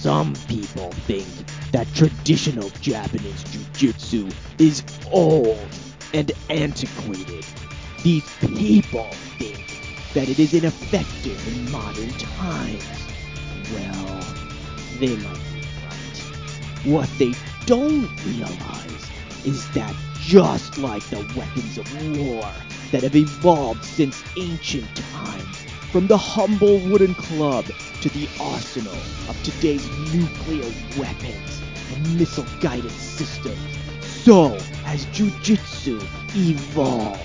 Some people think that traditional Japanese jujitsu is old and antiquated. These people think that it is ineffective in modern times. Well, they might be right. What they don't realize is that just like the weapons of war that have evolved since ancient times, from the humble wooden club to the arsenal of today's nuclear weapons and missile guided systems, so has Jujitsu evolved.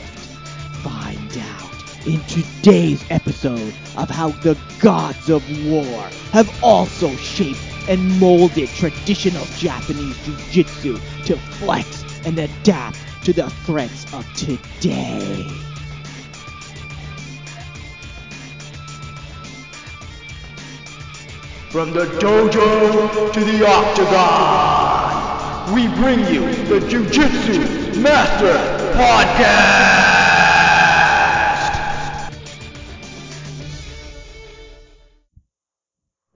Find out in today's episode of how the gods of war have also shaped and molded traditional Japanese Jujitsu to flex and adapt to the threats of today. From the dojo to the octagon, we bring you the Jiu-Jitsu Master Podcast!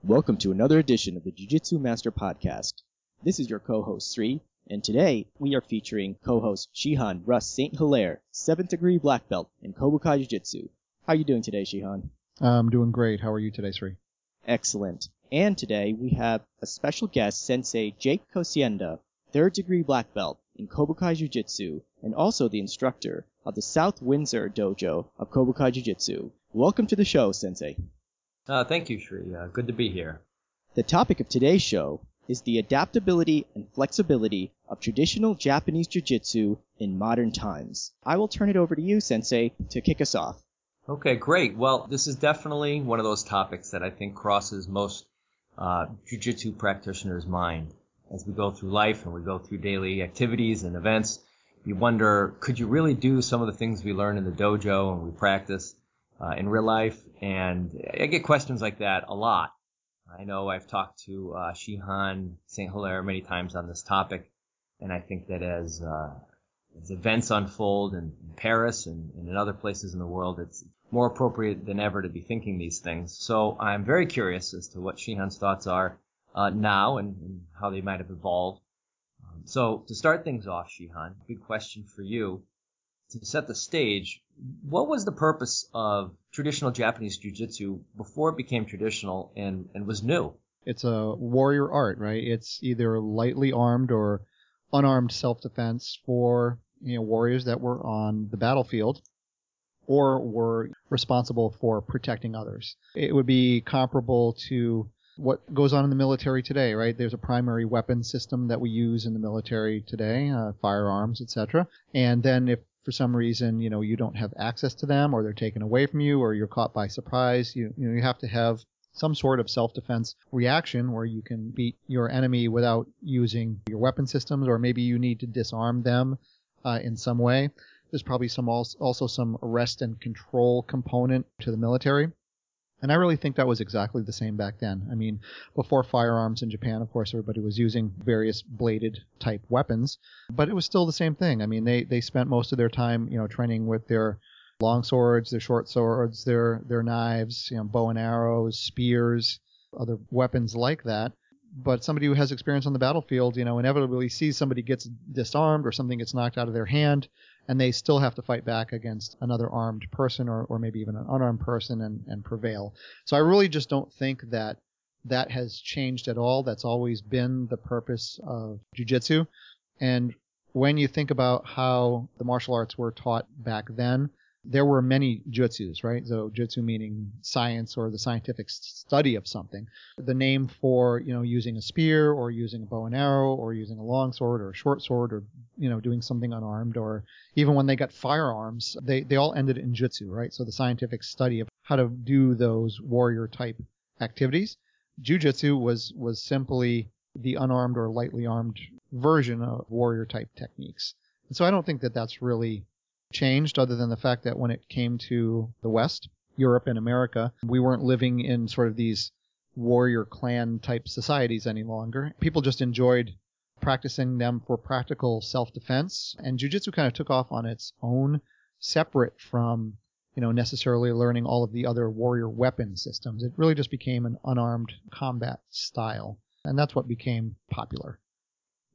Welcome to another edition of the Jiu-Jitsu Master Podcast. This is your co-host Sri, and today we are featuring co-host Shihan Russ St. Hilaire, 7th degree black belt in Kobukai Jiu-Jitsu. How are you doing today, Shihan? I'm doing great. How are you today, Sri? Excellent. And today we have a special guest, Sensei Jake Kosienda, 3rd degree black belt in Kobukai Jiu-Jitsu and also the instructor of the South Windsor Dojo of Kobukai Jiu-Jitsu. Welcome to the show, Sensei. Uh, thank you, Sri. Uh, good to be here. The topic of today's show is the adaptability and flexibility of traditional Japanese Jiu-Jitsu in modern times. I will turn it over to you, Sensei, to kick us off. Okay, great. Well, this is definitely one of those topics that I think crosses most uh, jiu-jitsu practitioner's mind. As we go through life and we go through daily activities and events, you wonder, could you really do some of the things we learn in the dojo and we practice uh, in real life? And I get questions like that a lot. I know I've talked to uh, Shihan St. Hilaire many times on this topic, and I think that as uh, as events unfold in, Paris and, and, in other places in the world, it's more appropriate than ever to be thinking these things. So I'm very curious as to what Shihan's thoughts are uh, now and, and, how they might have evolved. Um, so to start things off, Shihan, big question for you. To set the stage, what was the purpose of traditional Japanese jiu-jitsu before it became traditional and, and was new? It's a warrior art, right? It's either lightly armed or unarmed self-defense for you know warriors that were on the battlefield or were responsible for protecting others. It would be comparable to what goes on in the military today, right? There's a primary weapon system that we use in the military today, uh, firearms, etc. And then if for some reason, you know, you don't have access to them or they're taken away from you or you're caught by surprise, you, you know, you have to have some sort of self-defense reaction where you can beat your enemy without using your weapon systems, or maybe you need to disarm them uh, in some way. There's probably some also some arrest and control component to the military. And I really think that was exactly the same back then. I mean, before firearms in Japan, of course, everybody was using various bladed type weapons, but it was still the same thing. I mean, they, they spent most of their time, you know, training with their long swords, their short swords, their their knives, you know, bow and arrows, spears, other weapons like that. But somebody who has experience on the battlefield, you know, inevitably sees somebody gets disarmed or something gets knocked out of their hand, and they still have to fight back against another armed person or, or maybe even an unarmed person and, and prevail. So I really just don't think that that has changed at all. That's always been the purpose of jujitsu. And when you think about how the martial arts were taught back then, there were many jutsus, right? So jutsu meaning science or the scientific study of something. The name for, you know, using a spear or using a bow and arrow or using a long sword or a short sword or, you know, doing something unarmed or even when they got firearms, they, they all ended in jutsu, right? So the scientific study of how to do those warrior type activities. Jujitsu was, was simply the unarmed or lightly armed version of warrior type techniques. And so I don't think that that's really changed other than the fact that when it came to the West, Europe and America, we weren't living in sort of these warrior clan type societies any longer. People just enjoyed practicing them for practical self-defense and jujitsu kind of took off on its own separate from you know necessarily learning all of the other warrior weapon systems it really just became an unarmed combat style And that's what became popular.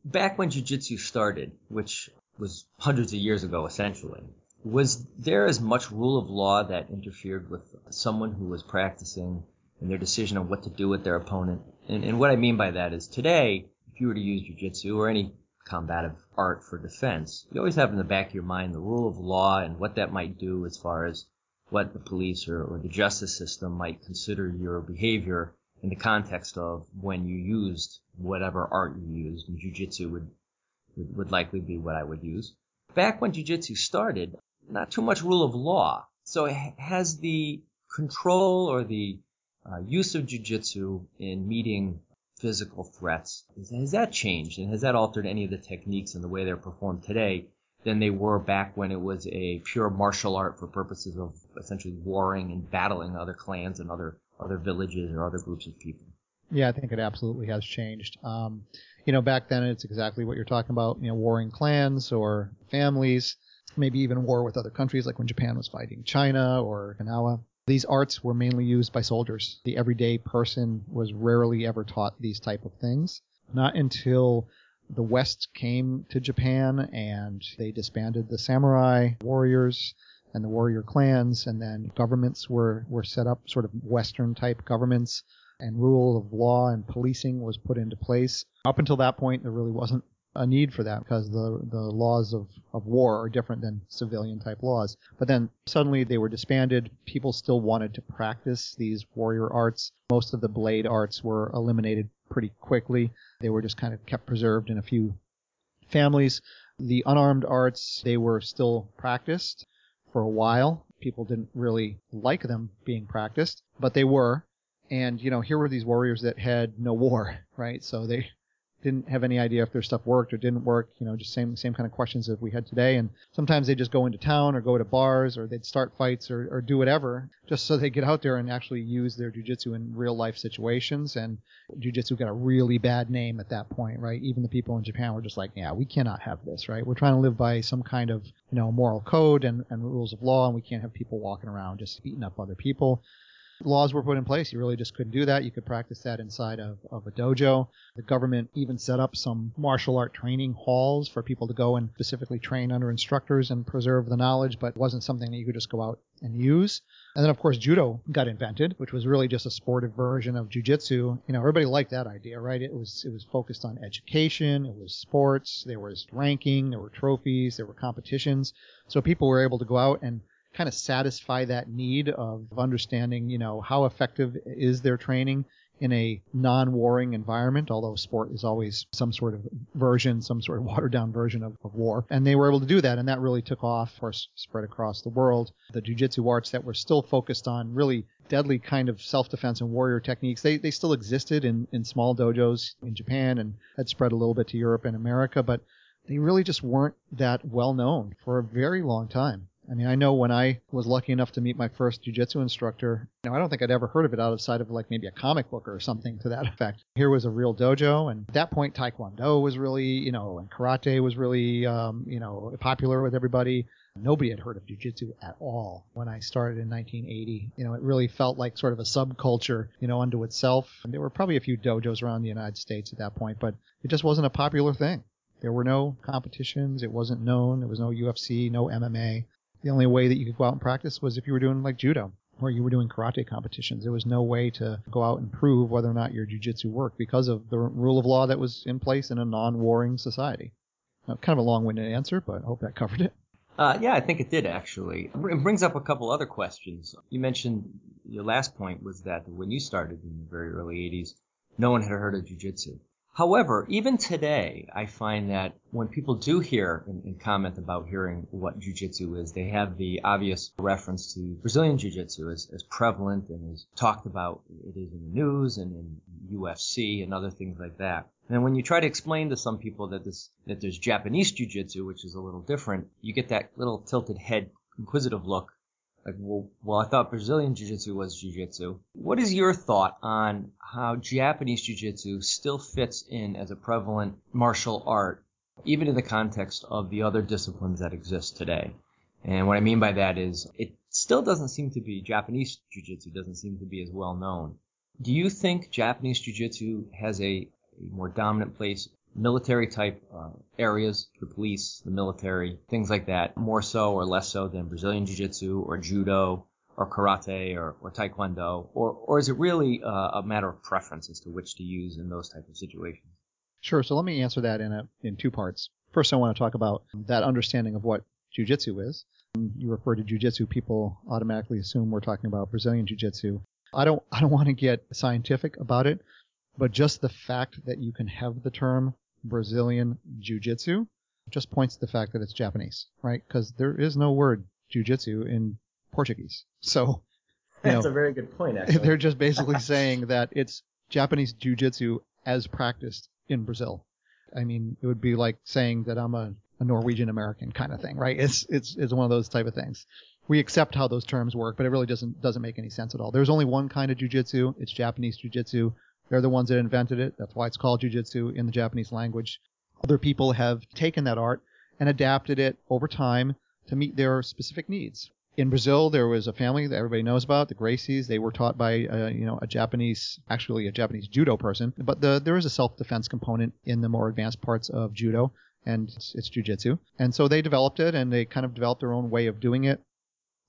Back when jiu-jitsu started, which was hundreds of years ago essentially, was there as much rule of law that interfered with someone who was practicing and their decision on what to do with their opponent? And, and what I mean by that is today, if you were to use jiu-jitsu or any combative art for defense, you always have in the back of your mind the rule of law and what that might do as far as what the police or, or the justice system might consider your behavior in the context of when you used whatever art you used, and jujitsu would, would likely be what I would use. Back when jujitsu started, not too much rule of law. So has the control or the uh, use of jujitsu in meeting physical threats has that changed and has that altered any of the techniques and the way they're performed today than they were back when it was a pure martial art for purposes of essentially warring and battling other clans and other other villages or other groups of people. Yeah, I think it absolutely has changed. Um, you know, back then it's exactly what you're talking about. You know, warring clans or families, maybe even war with other countries, like when Japan was fighting China or Okinawa. These arts were mainly used by soldiers. The everyday person was rarely ever taught these type of things. Not until the West came to Japan and they disbanded the samurai warriors and the warrior clans, and then governments were, were set up, sort of Western type governments, and rule of law and policing was put into place. Up until that point, there really wasn't a need for that because the, the laws of, of war are different than civilian type laws. But then suddenly they were disbanded. People still wanted to practice these warrior arts. Most of the blade arts were eliminated pretty quickly. They were just kind of kept preserved in a few families. The unarmed arts, they were still practiced for a while. People didn't really like them being practiced, but they were. And, you know, here were these warriors that had no war, right? So they didn't have any idea if their stuff worked or didn't work, you know, just same same kind of questions that we had today. And sometimes they just go into town or go to bars or they'd start fights or, or do whatever just so they get out there and actually use their jujitsu in real life situations. And jujitsu got a really bad name at that point, right? Even the people in Japan were just like, yeah, we cannot have this, right? We're trying to live by some kind of, you know, moral code and, and rules of law, and we can't have people walking around just beating up other people laws were put in place. You really just couldn't do that. You could practice that inside of, of a dojo. The government even set up some martial art training halls for people to go and specifically train under instructors and preserve the knowledge, but it wasn't something that you could just go out and use. And then of course judo got invented, which was really just a sportive version of jujitsu. You know, everybody liked that idea, right? It was it was focused on education, it was sports, there was ranking, there were trophies, there were competitions. So people were able to go out and kind of satisfy that need of understanding, you know, how effective is their training in a non-warring environment, although sport is always some sort of version, some sort of watered down version of, of, war. And they were able to do that, and that really took off, of course, spread across the world. The jujitsu arts that were still focused on really deadly kind of self-defense and warrior techniques, they, they still existed in, in small dojos in Japan and had spread a little bit to Europe and America, but they really just weren't that well known for a very long time. I mean, I know when I was lucky enough to meet my first jujitsu instructor, you know, I don't think I'd ever heard of it outside of like maybe a comic book or something to that effect. Here was a real dojo, and at that point, Taekwondo was really, you know, and karate was really, um, you know, popular with everybody. Nobody had heard of jujitsu at all when I started in 1980. You know, it really felt like sort of a subculture, you know, unto itself. And there were probably a few dojos around the United States at that point, but it just wasn't a popular thing. There were no competitions. It wasn't known. There was no UFC, no MMA the only way that you could go out and practice was if you were doing like judo or you were doing karate competitions. There was no way to go out and prove whether or not your jujitsu worked because of the rule of law that was in place in a non-warring society. Now, kind of a long-winded answer, but I hope that covered it. Uh, yeah, I think it did actually. It brings up a couple other questions. You mentioned your last point was that when you started in the very early 80s, no one had heard of jujitsu. However, even today, I find that when people do hear and, and comment about hearing what jujitsu is, they have the obvious reference to Brazilian jiu-jitsu as, as prevalent and as talked about. It is in the news and in UFC and other things like that. And when you try to explain to some people that this that there's Japanese jiu-jitsu, which is a little different, you get that little tilted head, inquisitive look like, well, well, I thought Brazilian Jiu-Jitsu was Jiu-Jitsu. What is your thought on how Japanese Jiu-Jitsu still fits in as a prevalent martial art, even in the context of the other disciplines that exist today? And what I mean by that is, it still doesn't seem to be, Japanese Jiu-Jitsu doesn't seem to be as well known Do you think Japanese Jiu-Jitsu has a, a more dominant place, military type uh, areas, the police, the military, things like that, more so or less so than Brazilian Jiu-Jitsu or Judo or Karate or, or Taekwondo, or or is it really uh, a matter of preference as to which to use in those type of situations? Sure. So let me answer that in a in two parts. First, I want to talk about that understanding of what Jiu-Jitsu is. You refer to Jiu-Jitsu, people automatically assume we're talking about Brazilian Jiu-Jitsu. I don't I don't want to get scientific about it, but just the fact that you can have the term Brazilian Jiu-Jitsu just points to the fact that it's Japanese, right? Because there is no word Jiu-Jitsu in Portuguese. So That's know, a very good point, actually. they're just basically saying that it's Japanese Jiu-Jitsu as practiced in Brazil. I mean, it would be like saying that I'm a, a Norwegian American kind of thing, right? It's it's it's one of those type of things. We accept how those terms work, but it really doesn't doesn't make any sense at all. There's only one kind of jujitsu. It's Japanese jujitsu. They're the ones that invented it. That's why it's called jujitsu in the Japanese language. Other people have taken that art and adapted it over time to meet their specific needs. In Brazil, there was a family that everybody knows about, the Gracies. They were taught by, uh, you know, a Japanese, actually a Japanese judo person. But the, there is a self-defense component in the more advanced parts of judo, and it's, it's jujitsu. And so they developed it, and they kind of developed their own way of doing it.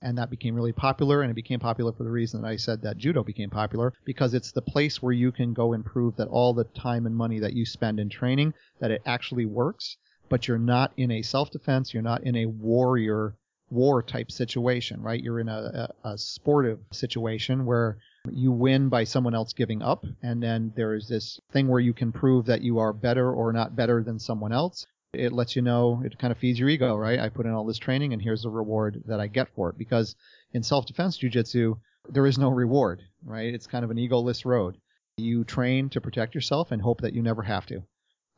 And that became really popular, and it became popular for the reason that I said that judo became popular, because it's the place where you can go and prove that all the time and money that you spend in training, that it actually works, but you're not in a self-defense, you're not in a warrior war type situation, right? You're in a, a, a, sportive situation where you win by someone else giving up. And then there is this thing where you can prove that you are better or not better than someone else. It lets you know, it kind of feeds your ego, right? I put in all this training and here's the reward that I get for it. Because in self-defense jujitsu, there is no reward, right? It's kind of an egoless road. You train to protect yourself and hope that you never have to.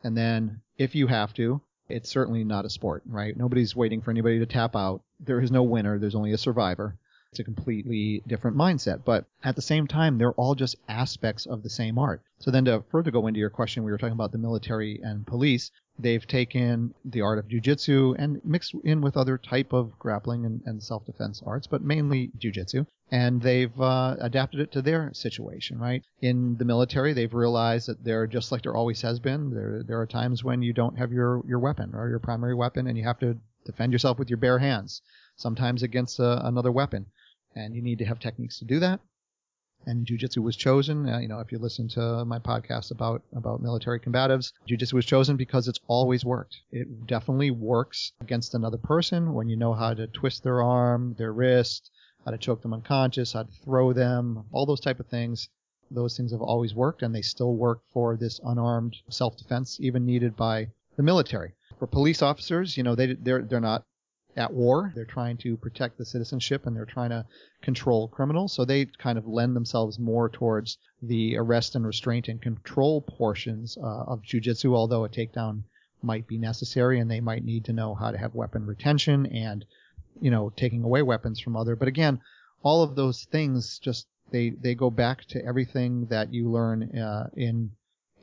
And then if you have to, it's certainly not a sport, right? Nobody's waiting for anybody to tap out. There is no winner. There's only a survivor. It's a completely different mindset. But at the same time, they're all just aspects of the same art. So then to further go into your question, we were talking about the military and police. They've taken the art of jujitsu and mixed in with other type of grappling and, and self-defense arts, but mainly jujitsu. And they've uh, adapted it to their situation, right? In the military, they've realized that they're just like there always has been. There, there are times when you don't have your, your weapon or your primary weapon and you have to defend yourself with your bare hands, sometimes against uh, another weapon. And you need to have techniques to do that and jujitsu was chosen. Uh, you know, if you listen to my podcast about about military combatives, jujitsu was chosen because it's always worked. It definitely works against another person when you know how to twist their arm, their wrist, how to choke them unconscious, how to throw them, all those type of things. Those things have always worked, and they still work for this unarmed self-defense, even needed by the military. For police officers, you know, they they're they're not at war. They're trying to protect the citizenship and they're trying to control criminals. So they kind of lend themselves more towards the arrest and restraint and control portions uh, of jujitsu, although a takedown might be necessary and they might need to know how to have weapon retention and, you know, taking away weapons from other. But again, all of those things just they they go back to everything that you learn uh, in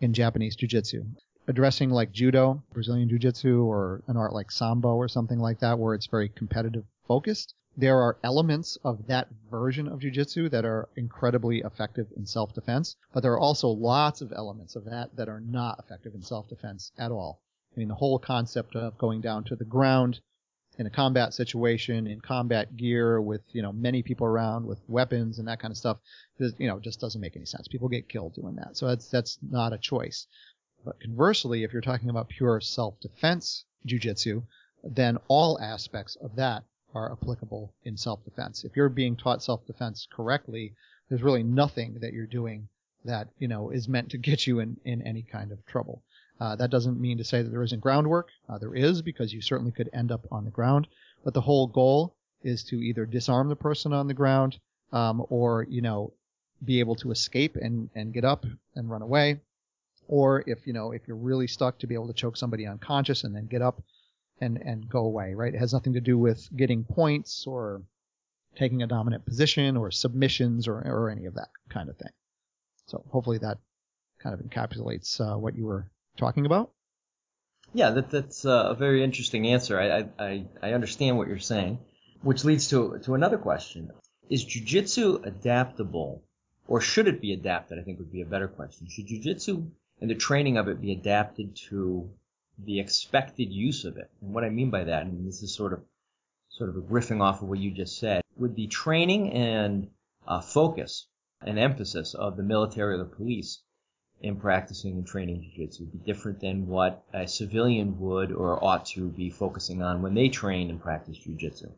in Japanese jiu-jitsu addressing like judo, Brazilian jiu-jitsu, or an art like sambo or something like that, where it's very competitive focused. There are elements of that version of jiu-jitsu that are incredibly effective in self-defense, but there are also lots of elements of that that are not effective in self-defense at all. I mean, the whole concept of going down to the ground in a combat situation, in combat gear, with you know many people around, with weapons and that kind of stuff, you know, just doesn't make any sense. People get killed doing that, so that's that's not a choice. But conversely, if you're talking about pure self-defense jujitsu, then all aspects of that are applicable in self-defense. If you're being taught self-defense correctly, there's really nothing that you're doing that, you know, is meant to get you in, in any kind of trouble. Uh, that doesn't mean to say that there isn't groundwork. Uh, there is because you certainly could end up on the ground. But the whole goal is to either disarm the person on the ground um, or, you know, be able to escape and, and get up and run away or if you know if you're really stuck to be able to choke somebody unconscious and then get up and and go away right it has nothing to do with getting points or taking a dominant position or submissions or or any of that kind of thing so hopefully that kind of encapsulates uh, what you were talking about yeah that, that's uh, a very interesting answer I, I i understand what you're saying which leads to to another question is jiu-jitsu adaptable or should it be adapted? I think would be a better question. Should jujitsu and the training of it be adapted to the expected use of it? And what I mean by that, and this is sort of sort of riffing off of what you just said, would the training and uh, focus and emphasis of the military or the police in practicing and training jiu-jitsu be different than what a civilian would or ought to be focusing on when they train and practice jiu-jitsu?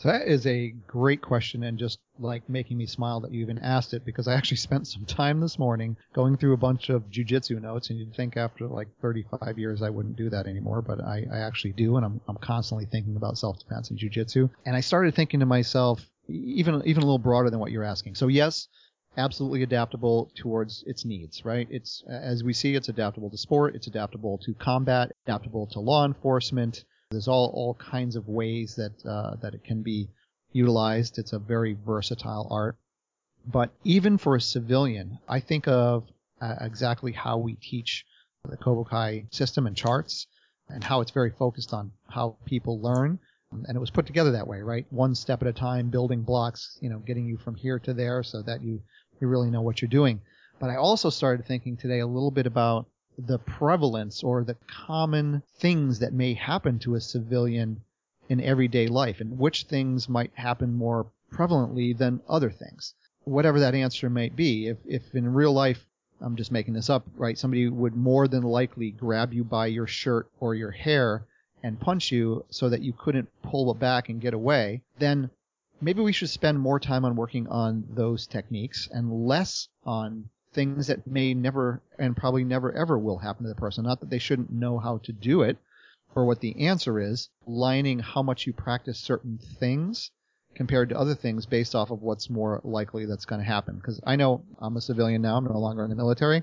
So that is a great question and just like making me smile that you even asked it because I actually spent some time this morning going through a bunch of jujitsu notes and you'd think after like 35 years I wouldn't do that anymore, but I, I actually do and I'm, I'm constantly thinking about self-defense and jujitsu. And I started thinking to myself, even, even a little broader than what you're asking. So yes, absolutely adaptable towards its needs, right? It's, as we see, it's adaptable to sport, it's adaptable to combat, adaptable to law enforcement, there's all, all kinds of ways that, uh, that it can be utilized. It's a very versatile art. But even for a civilian, I think of uh, exactly how we teach the Kobukai system and charts and how it's very focused on how people learn. And it was put together that way, right? One step at a time, building blocks, you know, getting you from here to there so that you, you really know what you're doing. But I also started thinking today a little bit about the prevalence or the common things that may happen to a civilian in everyday life and which things might happen more prevalently than other things. Whatever that answer might be, if, if in real life, I'm just making this up, right, somebody would more than likely grab you by your shirt or your hair and punch you so that you couldn't pull back and get away, then maybe we should spend more time on working on those techniques and less on things that may never and probably never ever will happen to the person. Not that they shouldn't know how to do it or what the answer is, lining how much you practice certain things compared to other things based off of what's more likely that's going to happen. Because I know I'm a civilian now, I'm no longer in the military.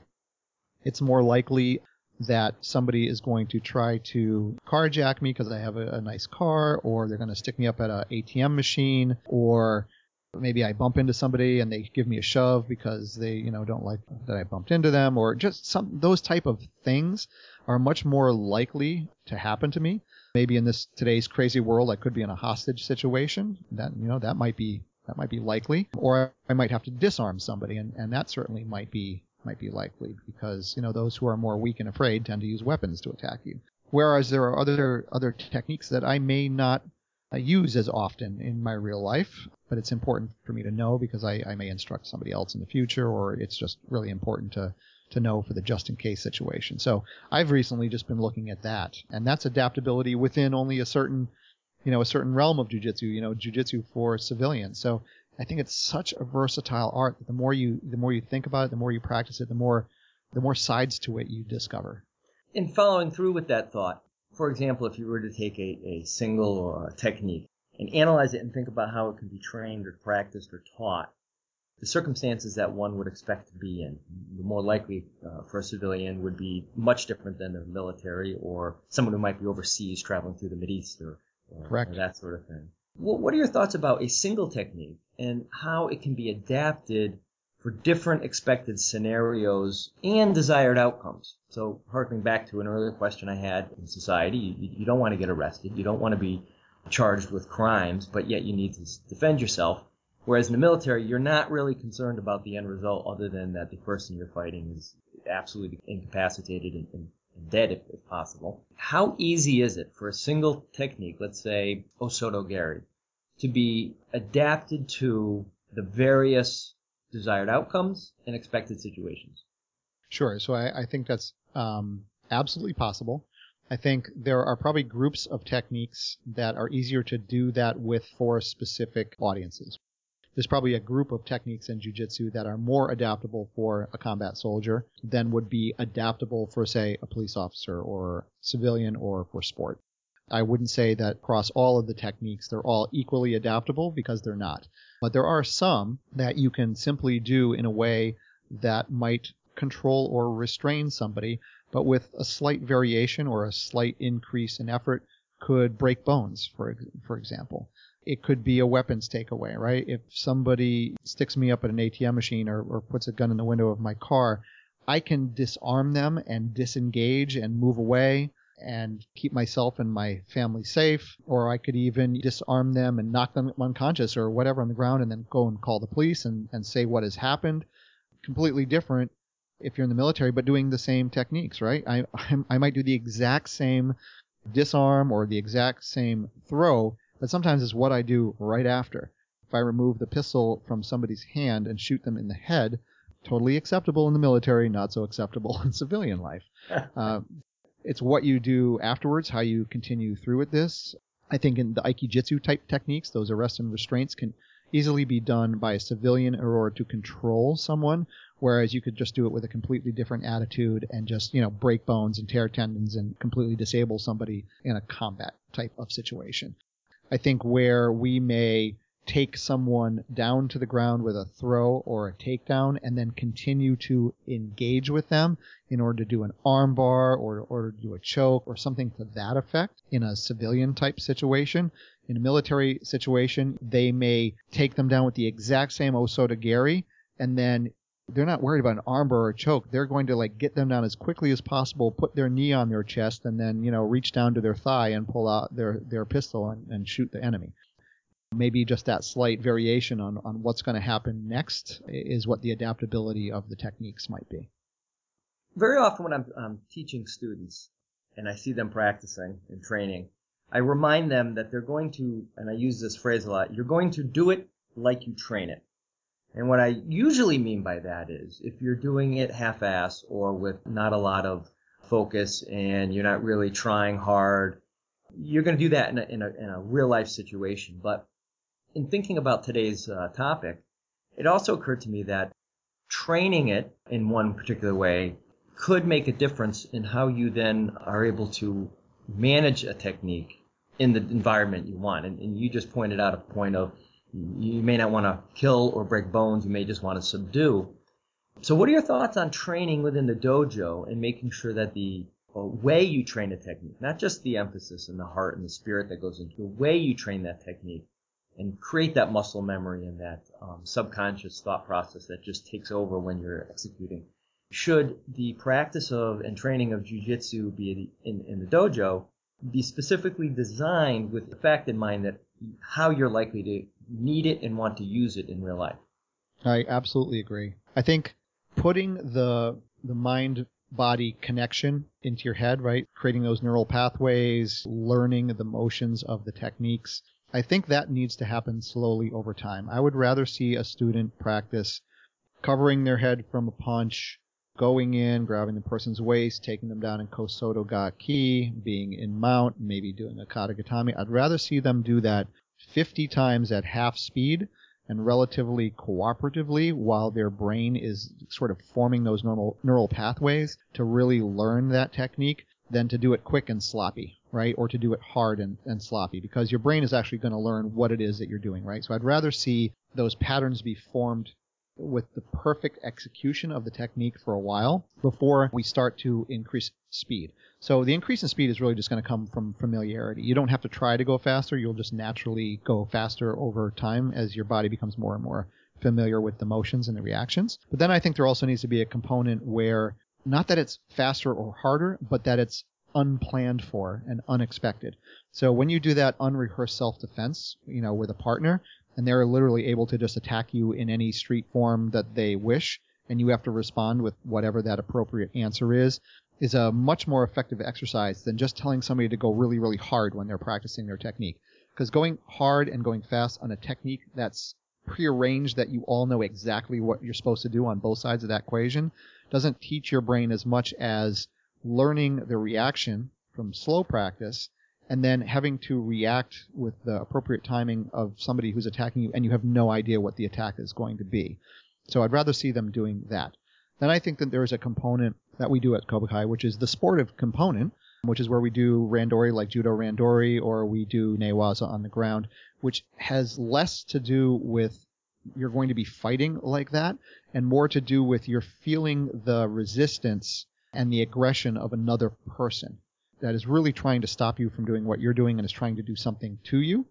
It's more likely that somebody is going to try to carjack me because I have a, a nice car, or they're going to stick me up at an ATM machine, or maybe I bump into somebody and they give me a shove because they, you know, don't like that I bumped into them or just some, those type of things are much more likely to happen to me. Maybe in this today's crazy world, I could be in a hostage situation. That, you know, that might be, that might be likely. Or I might have to disarm somebody and, and that certainly might be, might be likely because, you know, those who are more weak and afraid tend to use weapons to attack you. Whereas there are other, other techniques that I may not I use as often in my real life, but it's important for me to know because I, I may instruct somebody else in the future, or it's just really important to to know for the just in case situation. So I've recently just been looking at that, and that's adaptability within only a certain, you know, a certain realm of jujitsu. You know, jujitsu for civilians. So I think it's such a versatile art that the more you the more you think about it, the more you practice it, the more the more sides to it you discover. In following through with that thought, for example, if you were to take a, a single uh, technique and analyze it and think about how it can be trained or practiced or taught, the circumstances that one would expect to be in, the more likely uh, for a civilian would be much different than the military or someone who might be overseas traveling through the Mideast or, or, or that sort of thing. Well, what are your thoughts about a single technique and how it can be adapted for different expected scenarios and desired outcomes. So, harking back to an earlier question I had in society, you, you don't want to get arrested. You don't want to be charged with crimes, but yet you need to defend yourself. Whereas in the military, you're not really concerned about the end result other than that the person you're fighting is absolutely incapacitated and, and, dead if, if, possible. How easy is it for a single technique, let's say Osoto Gari, to be adapted to the various desired outcomes and expected situations. Sure. So I, I think that's um, absolutely possible. I think there are probably groups of techniques that are easier to do that with for specific audiences. There's probably a group of techniques in jujitsu that are more adaptable for a combat soldier than would be adaptable for, say, a police officer or civilian or for sport. I wouldn't say that across all of the techniques they're all equally adaptable because they're not. But there are some that you can simply do in a way that might control or restrain somebody, but with a slight variation or a slight increase in effort could break bones, for, for example. It could be a weapons takeaway, right? If somebody sticks me up at an ATM machine or, or puts a gun in the window of my car, I can disarm them and disengage and move away and keep myself and my family safe, or I could even disarm them and knock them unconscious or whatever on the ground and then go and call the police and, and say what has happened. Completely different if you're in the military, but doing the same techniques, right? I, I might do the exact same disarm or the exact same throw, but sometimes it's what I do right after. If I remove the pistol from somebody's hand and shoot them in the head, totally acceptable in the military, not so acceptable in civilian life. Uh, it's what you do afterwards, how you continue through with this. I think in the Aikijitsu type techniques, those arrests and restraints can easily be done by a civilian in order to control someone, whereas you could just do it with a completely different attitude and just, you know, break bones and tear tendons and completely disable somebody in a combat type of situation. I think where we may take someone down to the ground with a throw or a takedown and then continue to engage with them in order to do an armbar or, or do a choke or something to that effect in a civilian type situation. In a military situation, they may take them down with the exact same osotogari and then they're not worried about an armbar or a choke. They're going to like get them down as quickly as possible, put their knee on their chest, and then you know reach down to their thigh and pull out their their pistol and, and shoot the enemy maybe just that slight variation on, on what's going to happen next is what the adaptability of the techniques might be. Very often when I'm, teaching students and I see them practicing and training, I remind them that they're going to, and I use this phrase a lot, you're going to do it like you train it. And what I usually mean by that is if you're doing it half-ass or with not a lot of focus and you're not really trying hard, you're going to do that in a, in a, in a real life situation. But in thinking about today's uh, topic, it also occurred to me that training it in one particular way could make a difference in how you then are able to manage a technique in the environment you want. And, and you just pointed out a point of you may not want to kill or break bones, you may just want to subdue. So, what are your thoughts on training within the dojo and making sure that the way you train a technique, not just the emphasis and the heart and the spirit that goes into the way you train that technique, and create that muscle memory and that um, subconscious thought process that just takes over when you're executing. Should the practice of and training of jujitsu be in, in the dojo be specifically designed with the fact in mind that how you're likely to need it and want to use it in real life? I absolutely agree. I think putting the the mind body connection into your head, right? Creating those neural pathways, learning the motions of the techniques I think that needs to happen slowly over time. I would rather see a student practice covering their head from a punch, going in, grabbing the person's waist, taking them down in Kosoto Gake, being in mount, maybe doing a Katagatame. I'd rather see them do that 50 times at half speed and relatively cooperatively while their brain is sort of forming those normal neural pathways to really learn that technique than to do it quick and sloppy, right? Or to do it hard and, and sloppy because your brain is actually going to learn what it is that you're doing, right? So I'd rather see those patterns be formed with the perfect execution of the technique for a while before we start to increase speed. So the increase in speed is really just going to come from familiarity. You don't have to try to go faster. You'll just naturally go faster over time as your body becomes more and more familiar with the motions and the reactions. But then I think there also needs to be a component where not that it's faster or harder, but that it's unplanned for and unexpected. So when you do that unrehearsed self-defense, you know, with a partner, and they're literally able to just attack you in any street form that they wish, and you have to respond with whatever that appropriate answer is, is a much more effective exercise than just telling somebody to go really, really hard when they're practicing their technique. Because going hard and going fast on a technique that's prearranged that you all know exactly what you're supposed to do on both sides of that equation doesn't teach your brain as much as learning the reaction from slow practice and then having to react with the appropriate timing of somebody who's attacking you and you have no idea what the attack is going to be. So I'd rather see them doing that. Then I think that there is a component that we do at Kobukai, which is the sportive component, which is where we do randori like judo randori or we do newaza on the ground, which has less to do with you're going to be fighting like that and more to do with you're feeling the resistance and the aggression of another person that is really trying to stop you from doing what you're doing and is trying to do something to you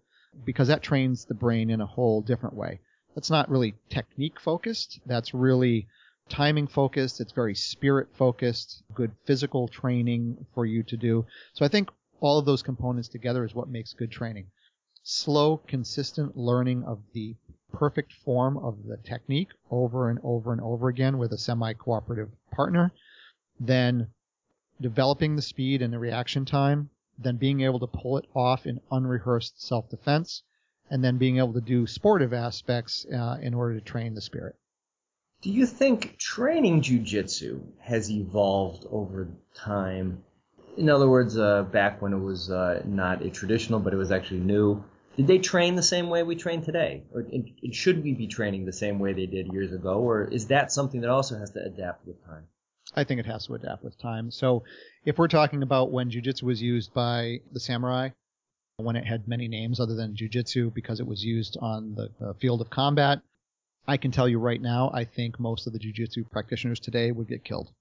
because that trains the brain in a whole different way. That's not really technique focused. That's really timing focused, it's very spirit focused, good physical training for you to do. So I think all of those components together is what makes good training. Slow, consistent learning of the perfect form of the technique over and over and over again with a semi-cooperative partner, then developing the speed and the reaction time, then being able to pull it off in unrehearsed self-defense, and then being able to do sportive aspects uh, in order to train the spirit. Do you think training jujitsu has evolved over time? In other words, uh, back when it was uh, not a traditional, but it was actually new, did they train the same way we train today? Or should we be training the same way they did years ago? Or is that something that also has to adapt with time? I think it has to adapt with time. So if we're talking about when jujitsu was used by the samurai, when it had many names other than jujitsu because it was used on the, the field of combat, I can tell you right now, I think most of the jujitsu practitioners today would get killed.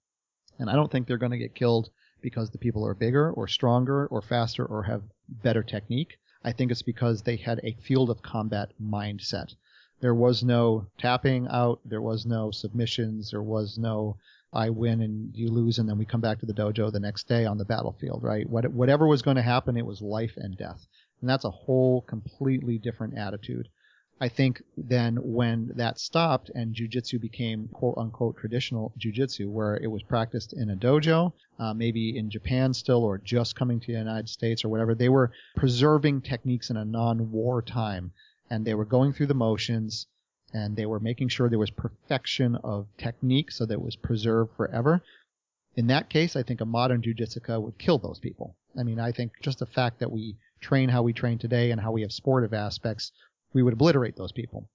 And I don't think they're going to get killed because the people are bigger or stronger or faster or have better technique. I think it's because they had a field of combat mindset. There was no tapping out, there was no submissions, there was no I win and you lose and then we come back to the dojo the next day on the battlefield, right? What, whatever was going to happen, it was life and death. And that's a whole completely different attitude. I think then when that stopped and jujitsu became quote unquote traditional jujitsu, where it was practiced in a dojo, uh, maybe in Japan still, or just coming to the United States or whatever, they were preserving techniques in a non-war time, and they were going through the motions, and they were making sure there was perfection of technique so that it was preserved forever. In that case, I think a modern jujitsuka would kill those people. I mean, I think just the fact that we train how we train today and how we have sportive aspects we would obliterate those people.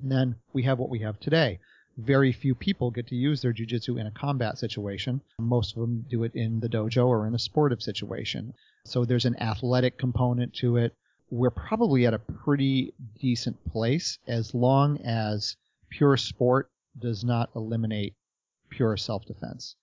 And then we have what we have today. Very few people get to use their jujitsu in a combat situation. Most of them do it in the dojo or in a sportive situation. So there's an athletic component to it. We're probably at a pretty decent place as long as pure sport does not eliminate pure self-defense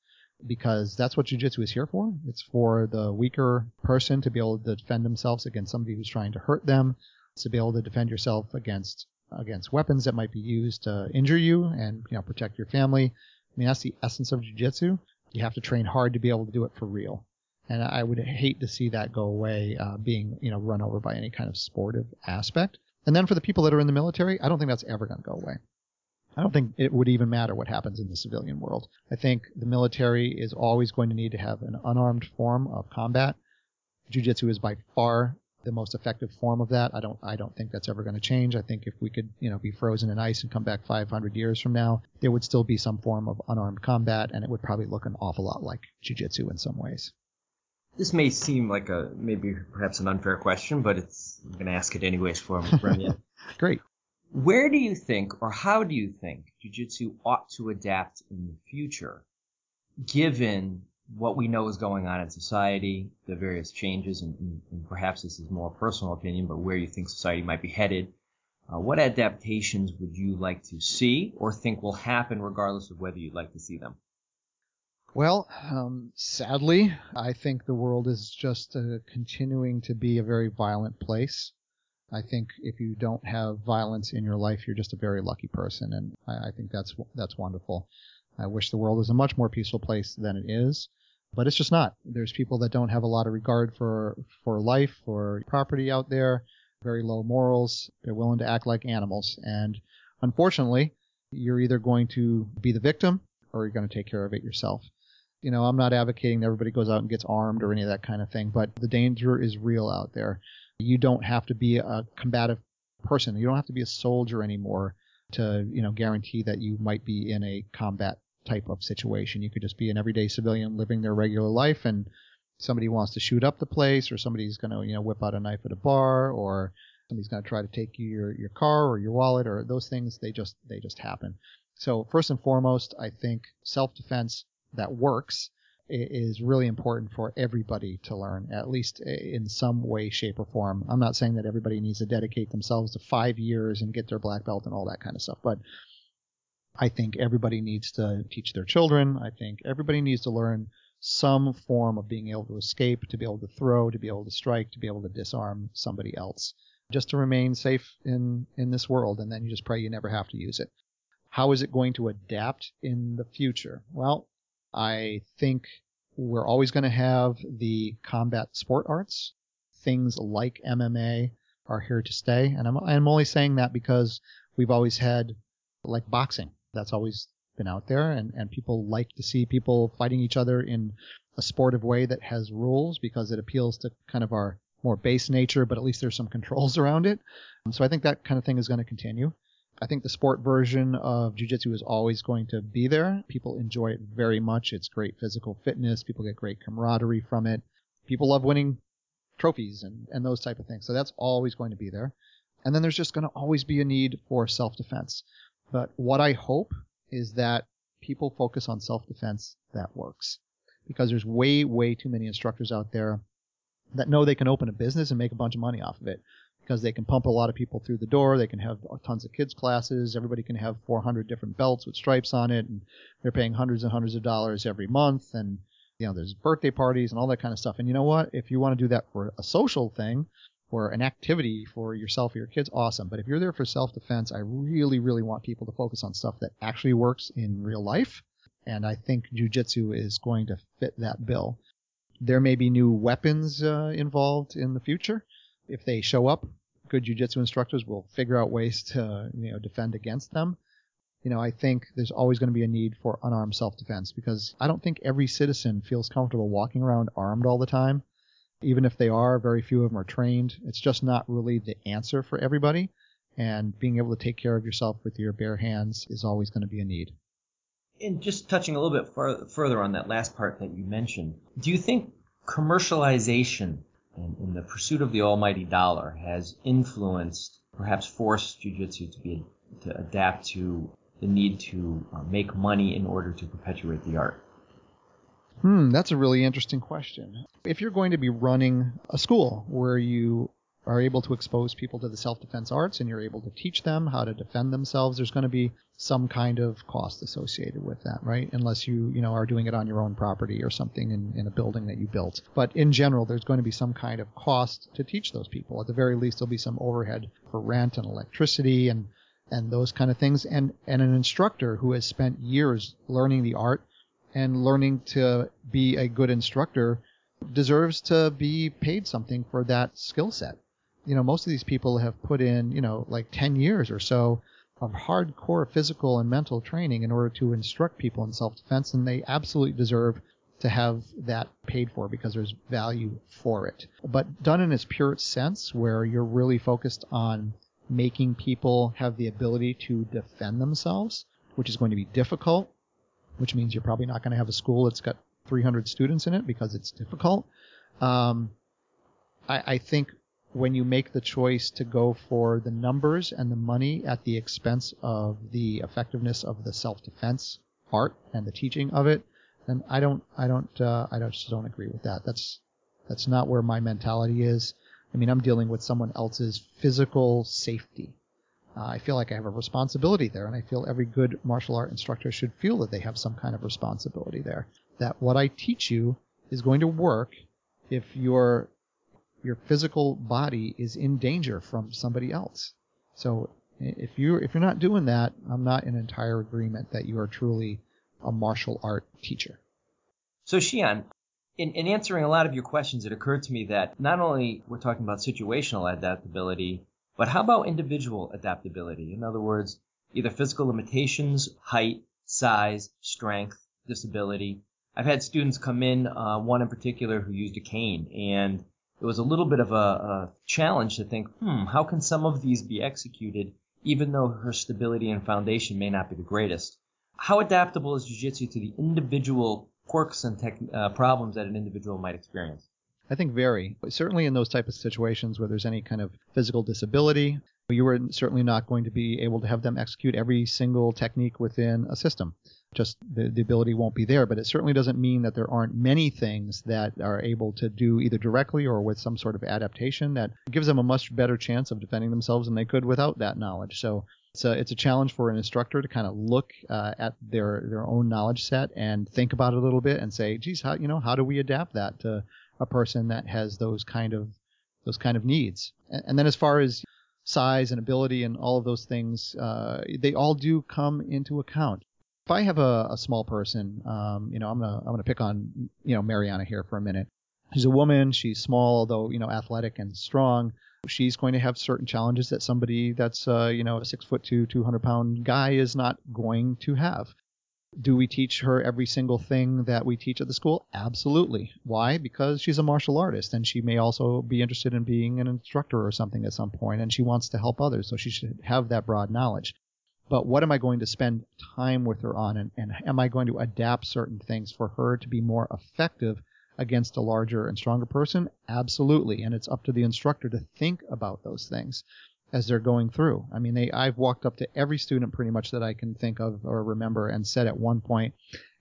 because that's what jujitsu is here for. It's for the weaker person to be able to defend themselves against somebody who's trying to hurt them to be able to defend yourself against against weapons that might be used to injure you and you know protect your family. I mean that's the essence of jiu-jitsu. You have to train hard to be able to do it for real. And I would hate to see that go away, uh, being you know run over by any kind of sportive aspect. And then for the people that are in the military, I don't think that's ever going to go away. I don't think it would even matter what happens in the civilian world. I think the military is always going to need to have an unarmed form of combat. Jiu-jitsu is by far the most effective form of that. I don't I don't think that's ever going to change. I think if we could, you know, be frozen in ice and come back 500 years from now, there would still be some form of unarmed combat and it would probably look an awful lot like jiu-jitsu in some ways. This may seem like a maybe perhaps an unfair question, but it's I'm going to ask it anyways for Remy. Great. Where do you think or how do you think jiu-jitsu ought to adapt in the future given what we know is going on in society, the various changes, and, and, perhaps this is more personal opinion, but where you think society might be headed. Uh, what adaptations would you like to see or think will happen regardless of whether you'd like to see them? Well, um, sadly, I think the world is just uh, continuing to be a very violent place. I think if you don't have violence in your life, you're just a very lucky person, and I, I think that's that's wonderful. I wish the world was a much more peaceful place than it is, but it's just not. There's people that don't have a lot of regard for for life or property out there, very low morals. They're willing to act like animals, and unfortunately, you're either going to be the victim or you're going to take care of it yourself. You know, I'm not advocating everybody goes out and gets armed or any of that kind of thing, but the danger is real out there. You don't have to be a combative person. You don't have to be a soldier anymore to, you know, guarantee that you might be in a combat type of situation. You could just be an everyday civilian living their regular life and somebody wants to shoot up the place or somebody's going to, you know, whip out a knife at a bar or somebody's going to try to take your, your car or your wallet or those things. They just, they just happen. So first and foremost, I think self-defense that works is really important for everybody to learn, at least in some way, shape, or form. I'm not saying that everybody needs to dedicate themselves to five years and get their black belt and all that kind of stuff, but I think everybody needs to teach their children. I think everybody needs to learn some form of being able to escape, to be able to throw, to be able to strike, to be able to disarm somebody else, just to remain safe in, in this world. And then you just pray you never have to use it. How is it going to adapt in the future? Well, I think we're always going to have the combat sport arts. Things like MMA are here to stay. And I'm, I'm only saying that because we've always had like boxing. That's always been out there and, and people like to see people fighting each other in a sportive way that has rules because it appeals to kind of our more base nature, but at least there's some controls around it. Um, so I think that kind of thing is going to continue. I think the sport version of jiu-jitsu is always going to be there. People enjoy it very much. It's great physical fitness. People get great camaraderie from it. People love winning trophies and, and those type of things. So that's always going to be there. And then there's just going to always be a need for self-defense. But what I hope is that people focus on self-defense that works. Because there's way, way too many instructors out there that know they can open a business and make a bunch of money off of it because they can pump a lot of people through the door. They can have tons of kids classes. Everybody can have 400 different belts with stripes on it, and they're paying hundreds and hundreds of dollars every month. And you know, there's birthday parties and all that kind of stuff. And you know what? If you want to do that for a social thing or an activity for yourself or your kids, awesome. But if you're there for self-defense, I really, really want people to focus on stuff that actually works in real life. And I think jujitsu is going to fit that bill. There may be new weapons uh, involved in the future if they show up, good jujitsu instructors will figure out ways to you know defend against them. You know, I think there's always going to be a need for unarmed self-defense because I don't think every citizen feels comfortable walking around armed all the time. Even if they are, very few of them are trained. It's just not really the answer for everybody. And being able to take care of yourself with your bare hands is always going to be a need. And just touching a little bit far, further on that last part that you mentioned, do you think commercialization and, and the pursuit of the almighty dollar has influenced, perhaps forced jujitsu to be to adapt to the need to uh, make money in order to perpetuate the art? Hmm, that's a really interesting question. If you're going to be running a school where you are able to expose people to the self-defense arts and you're able to teach them how to defend themselves, there's going to be some kind of cost associated with that, right? Unless you, you know, are doing it on your own property or something in, in a building that you built. But in general, there's going to be some kind of cost to teach those people. At the very least, there'll be some overhead for rent and electricity and, and those kind of things. And, and an instructor who has spent years learning the art and learning to be a good instructor deserves to be paid something for that skill set you know, most of these people have put in, you know, like 10 years or so of hardcore physical and mental training in order to instruct people in self-defense, and they absolutely deserve to have that paid for because there's value for it. But done in its pure sense, where you're really focused on making people have the ability to defend themselves, which is going to be difficult, which means you're probably not going to have a school that's got 300 students in it because it's difficult. Um, I, I think when you make the choice to go for the numbers and the money at the expense of the effectiveness of the self-defense art and the teaching of it, then I don't, I don't, uh, I just don't agree with that. That's, that's not where my mentality is. I mean, I'm dealing with someone else's physical safety. Uh, I feel like I have a responsibility there, and I feel every good martial art instructor should feel that they have some kind of responsibility there. That what I teach you is going to work if you're your physical body is in danger from somebody else. So if you if you're not doing that, I'm not in entire agreement that you are truly a martial art teacher. So Shihan, in, in answering a lot of your questions, it occurred to me that not only we're talking about situational adaptability, but how about individual adaptability? In other words, either physical limitations, height, size, strength, disability. I've had students come in, uh, one in particular who used a cane, and it was a little bit of a, a challenge to think, hmm, how can some of these be executed even though her stability and foundation may not be the greatest? How adaptable is jiu-jitsu to the individual quirks and tech, uh, problems that an individual might experience? I think very. Certainly in those type of situations where there's any kind of physical disability, you are certainly not going to be able to have them execute every single technique within a system just the, the ability won't be there. But it certainly doesn't mean that there aren't many things that are able to do either directly or with some sort of adaptation that gives them a much better chance of defending themselves than they could without that knowledge. So it's a, it's a challenge for an instructor to kind of look uh, at their their own knowledge set and think about it a little bit and say, geez, how you know how do we adapt that to a person that has those kind of those kind of needs? And, then as far as size and ability and all of those things, uh, they all do come into account. If I have a, a small person, um, you know, I'm gonna I'm gonna pick on you know Mariana here for a minute. She's a woman. She's small, although you know athletic and strong. She's going to have certain challenges that somebody that's uh, you know a six foot two, 200 pound guy is not going to have. Do we teach her every single thing that we teach at the school? Absolutely. Why? Because she's a martial artist and she may also be interested in being an instructor or something at some point and she wants to help others, so she should have that broad knowledge. But what am I going to spend time with her on and, and am I going to adapt certain things for her to be more effective against a larger and stronger person? Absolutely. And it's up to the instructor to think about those things as they're going through. I mean, they, I've walked up to every student pretty much that I can think of or remember and said at one point,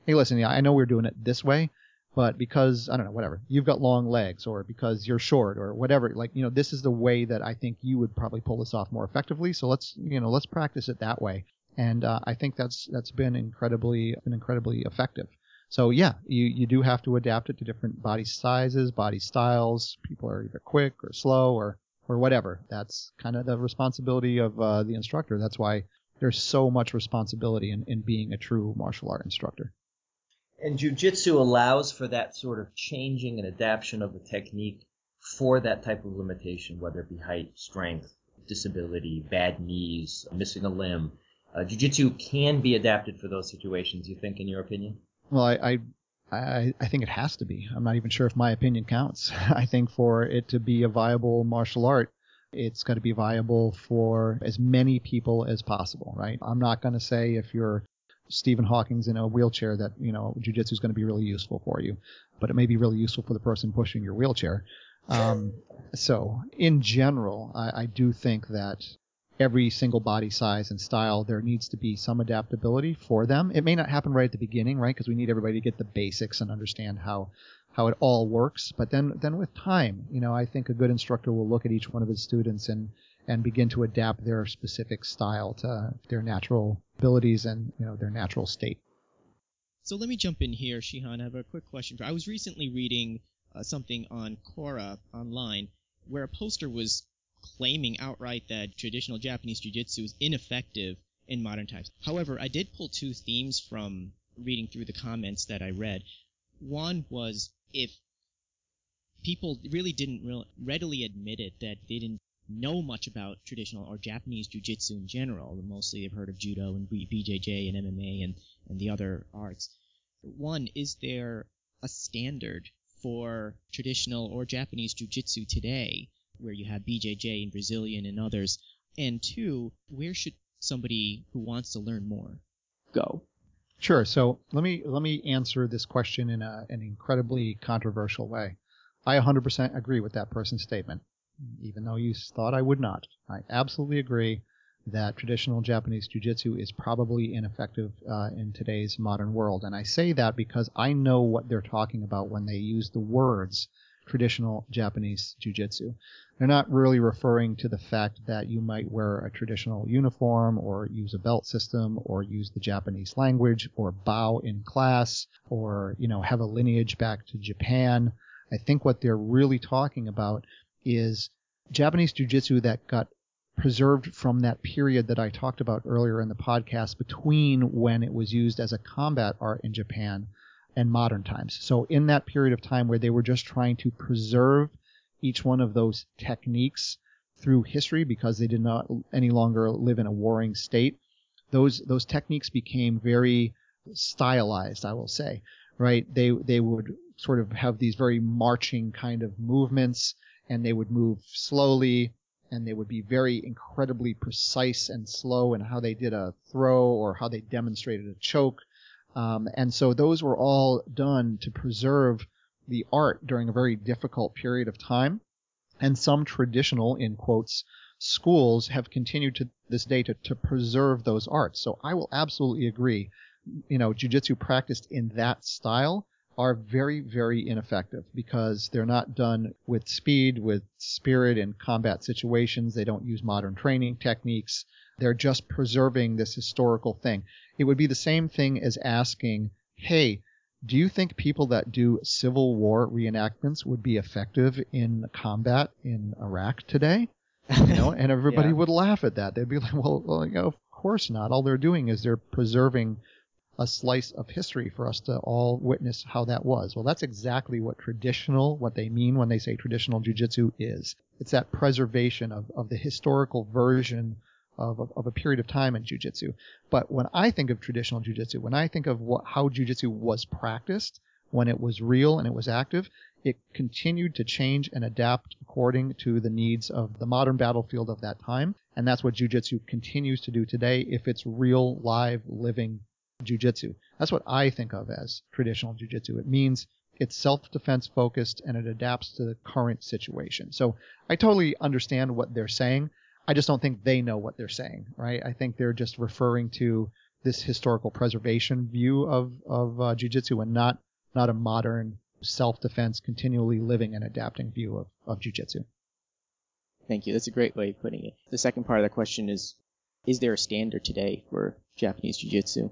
Hey, listen, yeah, I know we're doing it this way, but because, I don't know, whatever, you've got long legs or because you're short or whatever, like, you know, this is the way that I think you would probably pull this off more effectively. So let's, you know, let's practice it that way. And, uh, I think that's, that's been incredibly, been incredibly effective. So yeah, you, you do have to adapt it to different body sizes, body styles. People are either quick or slow or or whatever. That's kind of the responsibility of uh, the instructor. That's why there's so much responsibility in, in being a true martial art instructor. And jujitsu allows for that sort of changing and adaptation of the technique for that type of limitation, whether it be height, strength, disability, bad knees, missing a limb. Uh, jiu-jitsu can be adapted for those situations, you think, in your opinion? Well, I, I I, I think it has to be. I'm not even sure if my opinion counts. I think for it to be a viable martial art, it's got to be viable for as many people as possible, right? I'm not going to say if you're Stephen Hawking's in a wheelchair that, you know, jujitsu is going to be really useful for you, but it may be really useful for the person pushing your wheelchair. Um, so in general, I, I do think that every single body size and style, there needs to be some adaptability for them. It may not happen right at the beginning, right? Because we need everybody to get the basics and understand how how it all works. But then then with time, you know, I think a good instructor will look at each one of his students and and begin to adapt their specific style to their natural abilities and you know their natural state. So let me jump in here, Shihan. I have a quick question. I was recently reading uh, something on Quora online where a poster was claiming outright that traditional Japanese jiu-jitsu is ineffective in modern times. However, I did pull two themes from reading through the comments that I read. One was if people really didn't re- readily admit it that they didn't know much about traditional or Japanese jiu-jitsu in general. Mostly they've heard of judo and BJJ and MMA and, and the other arts. One, is there a standard for traditional or Japanese jiu-jitsu today where you have BJJ and Brazilian and others? And two, where should somebody who wants to learn more go? Sure. So let me let me answer this question in a, an incredibly controversial way. I 100% agree with that person's statement, even though you thought I would not. I absolutely agree that traditional Japanese jiu-jitsu is probably ineffective uh, in today's modern world, and I say that because I know what they're talking about when they use the words traditional Japanese jiu-jitsu. They're not really referring to the fact that you might wear a traditional uniform or use a belt system or use the Japanese language or bow in class or, you know, have a lineage back to Japan. I think what they're really talking about is Japanese jiu-jitsu that got preserved from that period that I talked about earlier in the podcast between when it was used as a combat art in Japan and modern times. So in that period of time where they were just trying to preserve each one of those techniques through history because they did not any longer live in a warring state, those those techniques became very stylized, I will say. Right? They they would sort of have these very marching kind of movements and they would move slowly and they would be very incredibly precise and slow in how they did a throw or how they demonstrated a choke um, and so those were all done to preserve the art during a very difficult period of time. And some traditional, in quotes, schools have continued to this day to, to preserve those arts. So I will absolutely agree. You know, jujitsu practiced in that style are very, very ineffective because they're not done with speed, with spirit in combat situations. They don't use modern training techniques. They're just preserving this historical thing. It would be the same thing as asking, hey, do you think people that do Civil War reenactments would be effective in combat in Iraq today? You know, and everybody Yeah. would laugh at that. They'd be like, well, well, you know, of course not. All they're doing is they're preserving a slice of history for us to all witness how that was. Well, that's exactly what traditional, what they mean when they say traditional jujitsu is. It's that preservation of, of the historical version of, of, of a period of time in jujitsu. But when I think of traditional jujitsu, when I think of what, how jujitsu was practiced, when it was real and it was active, it continued to change and adapt according to the needs of the modern battlefield of that time. And that's what jujitsu continues to do today if it's real, live, living jujitsu. That's what I think of as traditional jujitsu. It means it's self-defense focused and it adapts to the current situation. So I totally understand what they're saying. I just don't think they know what they're saying, right? I think they're just referring to this historical preservation view of of uh, jujitsu and not not a modern self-defense, continually living and adapting view of of jujitsu. Thank you. That's a great way of putting it. The second part of the question is Is there a standard today for Japanese Jiu Jitsu?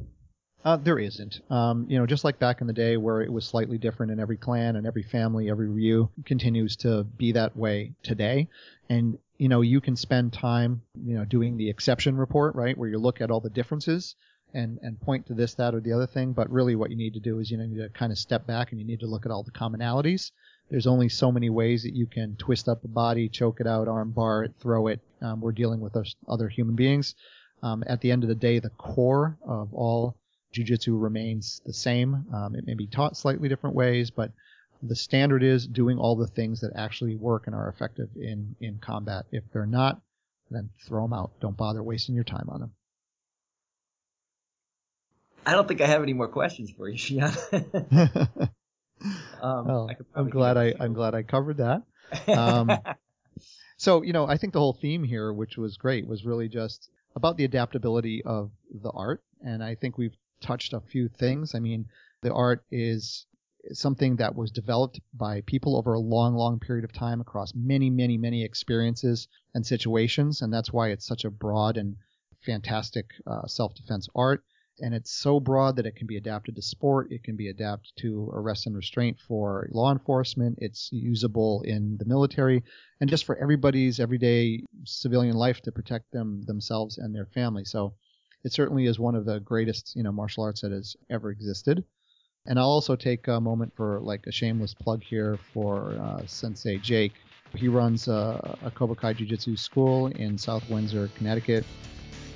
Uh, there isn't. Um, you know, just like back in the day where it was slightly different in every clan and every family, every ryu continues to be that way today. And, you know, you can spend time, you know, doing the exception report, right, where you look at all the differences and, and point to this, that, or the other thing. But really what you need to do is, you know, you need to kind of step back and you need to look at all the commonalities. There's only so many ways that you can twist up a body, choke it out, arm bar it, throw it. Um, we're dealing with us- other human beings. Um, at the end of the day, the core of all Jiu-Jitsu remains the same. Um, it may be taught slightly different ways, but the standard is doing all the things that actually work and are effective in, in combat. If they're not, then throw them out. Don't bother wasting your time on them. I don't think I have any more questions for you, Shihan. um, well, I I'm glad I, think of a I'm glad I covered that. um, So, you know, I think the whole theme here, which was great, was really just about the adaptability of the art. And I think we've touched a few things. I mean, the art is something that was developed by people over a long, long period of time across many, many, many experiences and situations. And that's why it's such a broad and fantastic uh, self-defense art. And it's so broad that it can be adapted to sport. It can be adapted to arrest and restraint for law enforcement. It's usable in the military and just for everybody's everyday civilian life to protect them themselves and their family. So it certainly is one of the greatest, you know, martial arts that has ever existed. And I'll also take a moment for like a shameless plug here for uh, Sensei Jake. He runs a, a Kobukai Jiu-Jitsu school in South Windsor, Connecticut.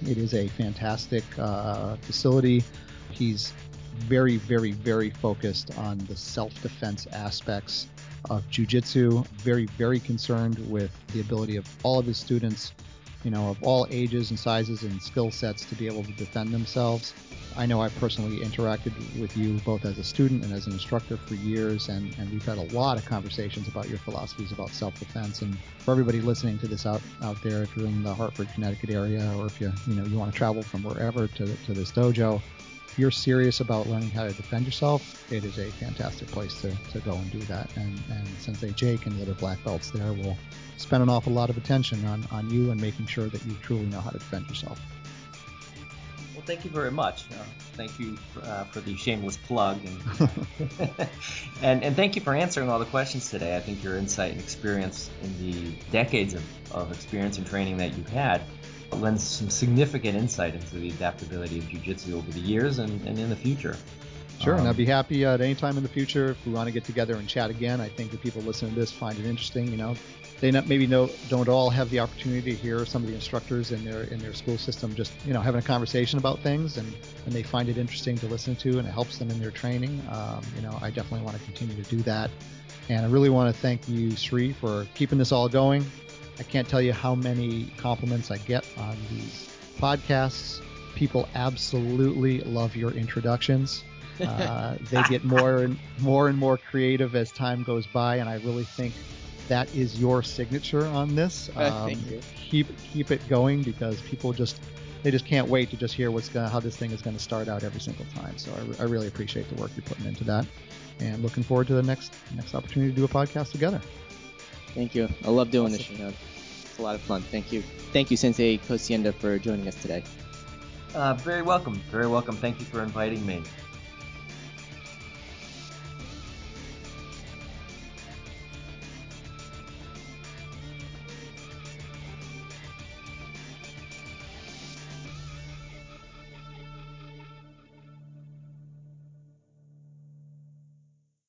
It is a fantastic uh, facility. He's very, very, very focused on the self-defense aspects of jujitsu. Very, very concerned with the ability of all of his students, you know, of all ages and sizes and skill sets to be able to defend themselves. I know I've personally interacted with you both as a student and as an instructor for years, and, and we've had a lot of conversations about your philosophies about self-defense. And for everybody listening to this out out there, if you're in the Hartford, Connecticut area, or if you you know you want to travel from wherever to to this dojo, if you're serious about learning how to defend yourself, it is a fantastic place to, to go and do that. And, and Sensei Jake and the other black belts there will spend an awful lot of attention on, on you and making sure that you truly know how to defend yourself. Well, thank you very much. Uh, thank you uh, for the shameless plug, and, and and thank you for answering all the questions today. I think your insight and experience in the decades of, of experience and training that you've had lends some significant insight into the adaptability of jiu-jitsu over the years and, and in the future. Sure, and Um, I'd be happy uh, at any time in the future if we want to get together and chat again. I think the people listening to this find it interesting. You know, they not, maybe know, don't all have the opportunity to hear some of the instructors in their in their school system just you know having a conversation about things, and and they find it interesting to listen to, and it helps them in their training. Um, you know, I definitely want to continue to do that, and I really want to thank you, Sri, for keeping this all going. I can't tell you how many compliments I get on these podcasts. People absolutely love your introductions. Uh, they get more and more and more creative as time goes by, and I really think that is your signature on this. Um, Uh, thank you. Keep keep it going because people just they just can't wait to just hear what's gonna, how this thing is going to start out every single time. So I, I really appreciate the work you're putting into that, and looking forward to the next next opportunity to do a podcast together. Thank you. I love doing this, Shihan. It's a lot of fun. Thank you. Thank you, Sensei Kosienda, for joining us today. Uh, very welcome. Very welcome. Thank you for inviting me.